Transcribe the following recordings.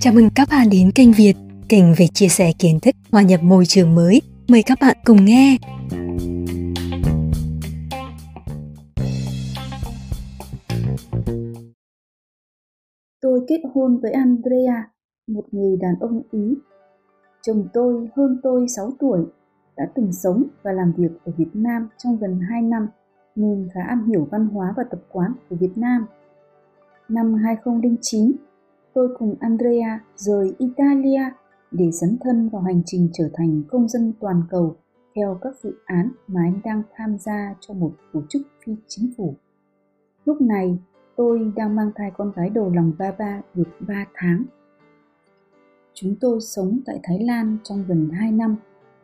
Chào mừng các bạn đến kênh Việt, kênh về chia sẻ kiến thức hòa nhập môi trường mới. Mời các bạn cùng nghe. Tôi kết hôn với Andrea, một người đàn ông Ý. Chồng tôi hơn tôi 6 tuổi, đã từng sống và làm việc ở Việt Nam trong gần 2 năm nên khá am hiểu văn hóa và tập quán của Việt Nam. Năm 2009, tôi cùng Andrea rời Italia để dấn thân vào hành trình trở thành công dân toàn cầu theo các dự án mà anh đang tham gia cho một tổ chức phi chính phủ. Lúc này, tôi đang mang thai con gái đầu lòng ba ba được 3 tháng. Chúng tôi sống tại Thái Lan trong gần 2 năm,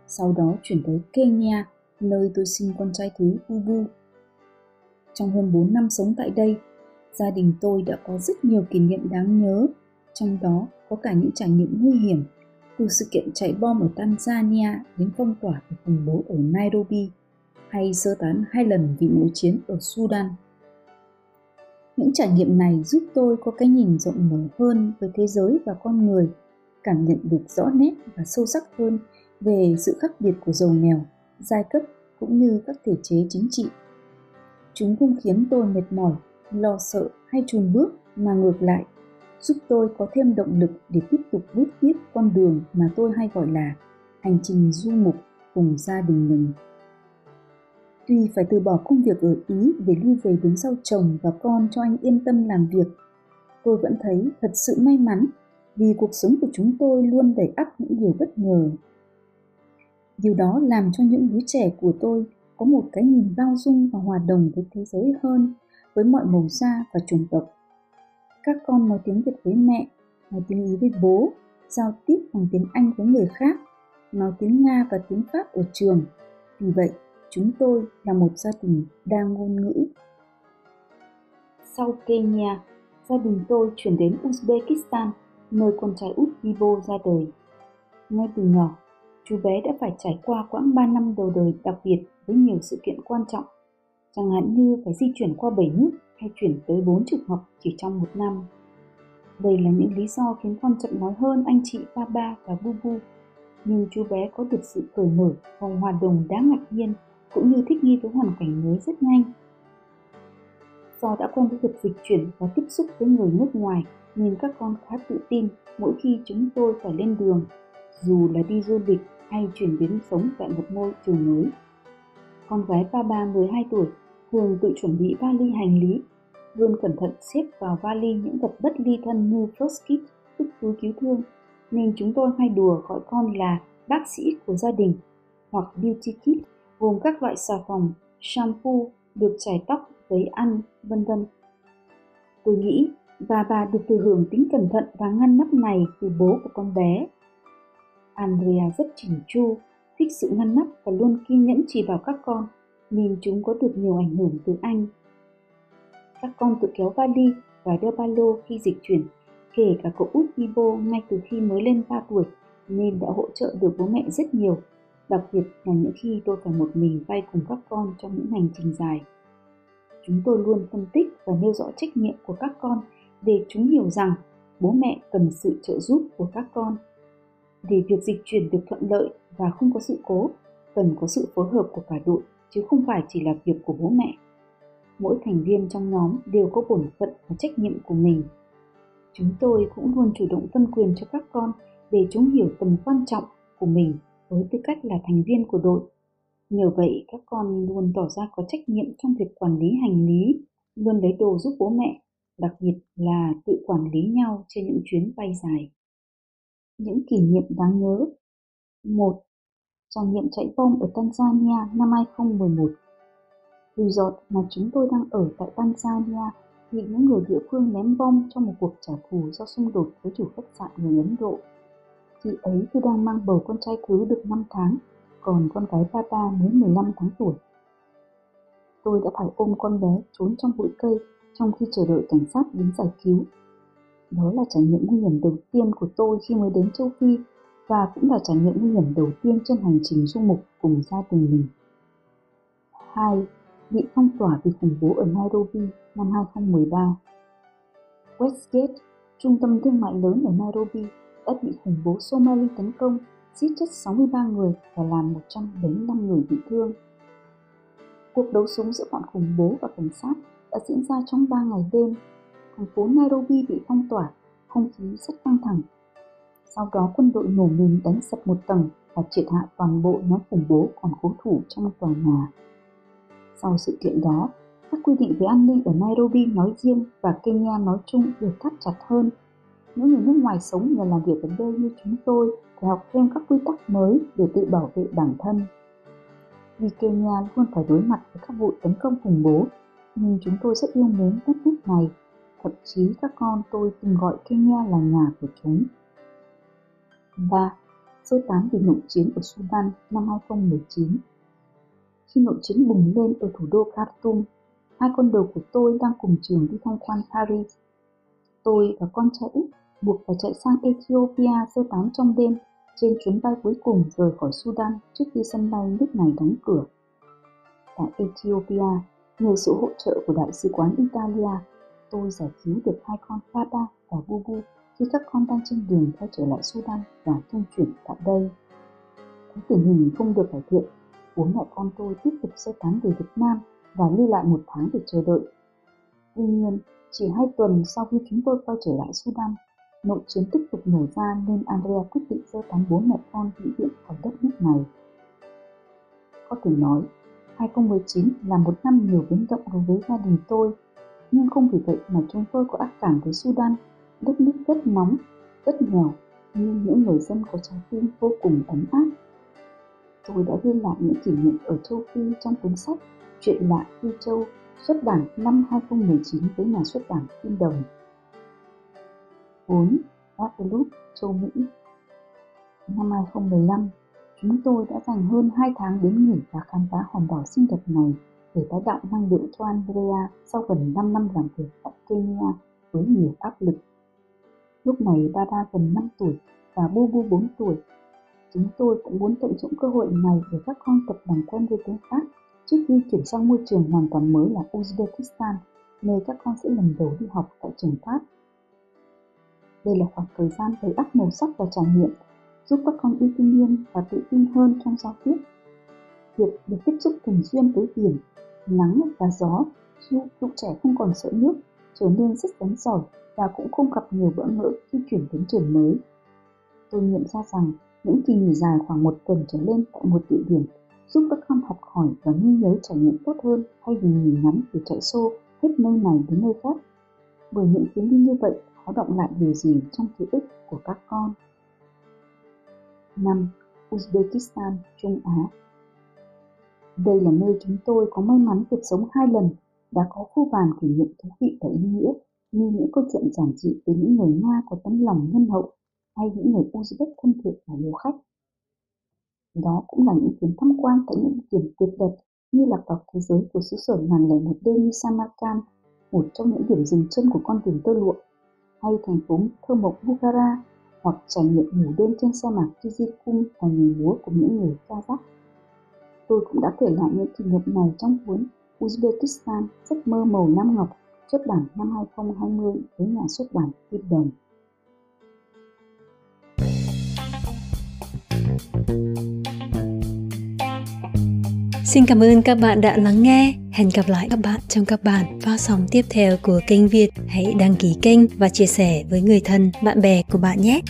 sau đó chuyển tới Kenya, nơi tôi sinh con trai thứ Ubu. Trong hơn 4 năm sống tại đây, gia đình tôi đã có rất nhiều kỷ niệm đáng nhớ, trong đó có cả những trải nghiệm nguy hiểm, từ sự kiện chạy bom ở Tanzania đến phong tỏa và khủng bố ở Nairobi, hay sơ tán hai lần vì nội chiến ở Sudan. Những trải nghiệm này giúp tôi có cái nhìn rộng mở hơn về thế giới và con người, cảm nhận được rõ nét và sâu sắc hơn về sự khác biệt của giàu nghèo, giai cấp cũng như các thể chế chính trị. Chúng không khiến tôi mệt mỏi, lo sợ hay chùn bước mà ngược lại giúp tôi có thêm động lực để tiếp tục bước tiếp con đường mà tôi hay gọi là hành trình du mục cùng gia đình mình. Tuy phải từ bỏ công việc ở Ý để lưu về đứng sau chồng và con cho anh yên tâm làm việc, tôi vẫn thấy thật sự may mắn vì cuộc sống của chúng tôi luôn đầy ắp những điều bất ngờ. Điều đó làm cho những đứa trẻ của tôi có một cái nhìn bao dung và hòa đồng với thế giới hơn, với mọi màu da và chủng tộc. Các con nói tiếng Việt với mẹ, nói tiếng Ý với bố, giao tiếp bằng tiếng Anh với người khác, nói tiếng Nga và tiếng Pháp ở trường. Vì vậy, chúng tôi là một gia đình đa ngôn ngữ. Sau Kenya, gia đình tôi chuyển đến Uzbekistan, nơi con trai út Vibo ra đời. Ngay từ nhỏ, chú bé đã phải trải qua quãng 3 năm đầu đời đặc biệt với nhiều sự kiện quan trọng, chẳng hạn như phải di chuyển qua 7 nước hay chuyển tới 4 trường học chỉ trong một năm. Đây là những lý do khiến con chậm nói hơn anh chị Baba và Bubu, nhưng chú bé có được sự cởi mở và hòa đồng đáng ngạc nhiên cũng như thích nghi với hoàn cảnh mới rất nhanh. Do đã quen với việc dịch chuyển và tiếp xúc với người nước ngoài nên các con khá tự tin mỗi khi chúng tôi phải lên đường, dù là đi du lịch hay chuyển biến sống tại một môi trường mới. Con gái Baba 12 tuổi thường tự chuẩn bị vali hành lý, luôn cẩn thận xếp vào vali những vật bất ly thân như first kit, tức túi cứu thương, nên chúng tôi hay đùa gọi con là bác sĩ của gia đình hoặc beauty kit gồm các loại xà phòng, shampoo, được chải tóc, giấy ăn, vân vân. Tôi nghĩ và bà được thừa hưởng tính cẩn thận và ngăn nắp này từ bố của con bé. Andrea rất chỉnh chu, thích sự ngăn nắp và luôn kiên nhẫn chỉ vào các con, nên chúng có được nhiều ảnh hưởng từ anh. Các con tự kéo vali và đeo ba lô khi dịch chuyển, kể cả cậu út Ibo ngay từ khi mới lên 3 tuổi, nên đã hỗ trợ được bố mẹ rất nhiều đặc biệt là những khi tôi phải một mình vay cùng các con trong những hành trình dài. Chúng tôi luôn phân tích và nêu rõ trách nhiệm của các con để chúng hiểu rằng bố mẹ cần sự trợ giúp của các con. Để việc dịch chuyển được thuận lợi và không có sự cố, cần có sự phối hợp của cả đội chứ không phải chỉ là việc của bố mẹ. Mỗi thành viên trong nhóm đều có bổn phận và trách nhiệm của mình. Chúng tôi cũng luôn chủ động phân quyền cho các con để chúng hiểu tầm quan trọng của mình với tư cách là thành viên của đội. Nhờ vậy, các con luôn tỏ ra có trách nhiệm trong việc quản lý hành lý, luôn lấy đồ giúp bố mẹ, đặc biệt là tự quản lý nhau trên những chuyến bay dài. Những kỷ niệm đáng nhớ một Trải nghiệm chạy bom ở Tanzania năm 2011 Resort mà chúng tôi đang ở tại Tanzania bị những người địa phương ném bom trong một cuộc trả thù do xung đột với chủ khách sạn người Ấn Độ Chị ấy khi đang mang bầu con trai thứ được 5 tháng, còn con gái Tata mới 15 tháng tuổi. Tôi đã phải ôm con bé trốn trong bụi cây trong khi chờ đợi cảnh sát đến giải cứu. Đó là trải nghiệm nguy hiểm đầu tiên của tôi khi mới đến châu Phi và cũng là trải nghiệm nguy hiểm đầu tiên trên hành trình du mục cùng gia đình mình. 2. Bị phong tỏa vì khủng bố ở Nairobi năm 2013 Westgate, trung tâm thương mại lớn ở Nairobi, đã bị khủng bố Somali tấn công, giết chết 63 người và làm 145 người bị thương. Cuộc đấu súng giữa bọn khủng bố và cảnh sát đã diễn ra trong 3 ngày đêm. Thành phố Nairobi bị phong tỏa, không khí rất căng thẳng. Sau đó quân đội nổ mìn đánh sập một tầng và triệt hạ toàn bộ nhóm khủng bố còn cố thủ trong tòa nhà. Sau sự kiện đó, các quy định về an ninh ở Nairobi nói riêng và Kenya nói chung được thắt chặt hơn. Những người nước ngoài sống và làm việc ở đây như chúng tôi phải học thêm các quy tắc mới để tự bảo vệ bản thân. Vì Kenya luôn phải đối mặt với các vụ tấn công khủng bố, nhưng chúng tôi rất yêu mến đất nước này. Thậm chí các con tôi từng gọi Kenya là nhà của chúng. 3. Sơ tán vì nội chiến ở Sudan năm 2019 Khi nội chiến bùng lên ở thủ đô Khartoum, hai con đầu của tôi đang cùng trường đi tham quan Paris. Tôi và con trai út buộc phải chạy sang Ethiopia sơ tán trong đêm trên chuyến bay cuối cùng rời khỏi Sudan trước khi sân bay nước này đóng cửa. Tại Ethiopia, nhờ sự hỗ trợ của Đại sứ quán Italia, tôi giải cứu được hai con Fada và Bubu khi các con đang trên đường quay trở lại Sudan và trung chuyển tại đây. Thấy tình hình không được cải thiện, bố mẹ con tôi tiếp tục sơ tán về Việt Nam và lưu lại một tháng để chờ đợi. Tuy nhiên, chỉ hai tuần sau khi chúng tôi quay trở lại Sudan, nội chiến tiếp tục nổ ra nên Andrea quyết định sơ tán bố mẹ con vĩnh viễn khỏi đất nước này. Có thể nói, 2019 là một năm nhiều biến động đối với gia đình tôi, nhưng không vì vậy mà chúng tôi có ác cảm với Sudan, đất nước rất nóng, rất nghèo, nhưng những người dân có trái tim vô cùng ấm áp. Tôi đã ghi lại những kỷ niệm ở châu Phi trong cuốn sách Chuyện lạ Phi Châu xuất bản năm 2019 với nhà xuất bản Kim Đồng. 4. Waterloo, châu Mỹ Năm 2015, chúng tôi đã dành hơn 2 tháng đến nghỉ và khám phá hòn đảo xinh đẹp này để tái tạo năng lượng cho Andrea sau gần 5 năm làm việc tại Kenya với nhiều áp lực. Lúc này Baba gần 5 tuổi và Bubu 4 tuổi. Chúng tôi cũng muốn tận dụng cơ hội này để các con tập làm quen với tiếng Pháp trước khi chuyển sang môi trường hoàn toàn mới là Uzbekistan, nơi các con sẽ lần đầu đi học tại trường Pháp. Đây là khoảng thời gian đầy ắp màu sắc và trải nghiệm, giúp các con yêu thiên nhiên và tự tin hơn trong giao tiếp. Việc được tiếp xúc thường xuyên với biển, nắng và gió giúp trẻ không còn sợ nước, trở nên rất đánh giỏi và cũng không gặp nhiều bỡ ngỡ khi chuyển đến trường mới. Tôi nhận ra rằng những kỳ nghỉ dài khoảng một tuần trở lên tại một địa điểm giúp các con học hỏi và ghi nhớ trải nghiệm tốt hơn thay vì nhìn ngắm để chạy xô hết nơi này đến nơi khác. Bởi những chuyến đi như vậy có động lại điều gì trong ký ức của các con. 5. Uzbekistan, Trung Á Đây là nơi chúng tôi có may mắn được sống hai lần, đã có vô vàn kỷ niệm thú vị và ý nghĩa như những câu chuyện giản dị về những người Nga có tấm lòng nhân hậu hay những người Uzbek thân thiện và hiếu khách. Đó cũng là những chuyến tham quan tại những điểm tuyệt đẹp như là đọc thế giới của xứ sở ngàn lẻ một đêm như Samarkand, một trong những điểm dừng chân của con đường tơ lụa, hay thành phố thơ mộng Bukhara, hoặc trải nghiệm ngủ đêm trên sa mạc Kizikum và nhìn múa của những người Kazakh. Tôi cũng đã kể lại những kỷ niệm này trong cuốn Uzbekistan giấc mơ màu Nam Ngọc xuất bản năm 2020 với nhà xuất bản Kim Đồng. Xin cảm ơn các bạn đã lắng nghe. Hẹn gặp lại các bạn trong các bản phát sóng tiếp theo của kênh Việt. Hãy đăng ký kênh và chia sẻ với người thân, bạn bè của bạn nhé.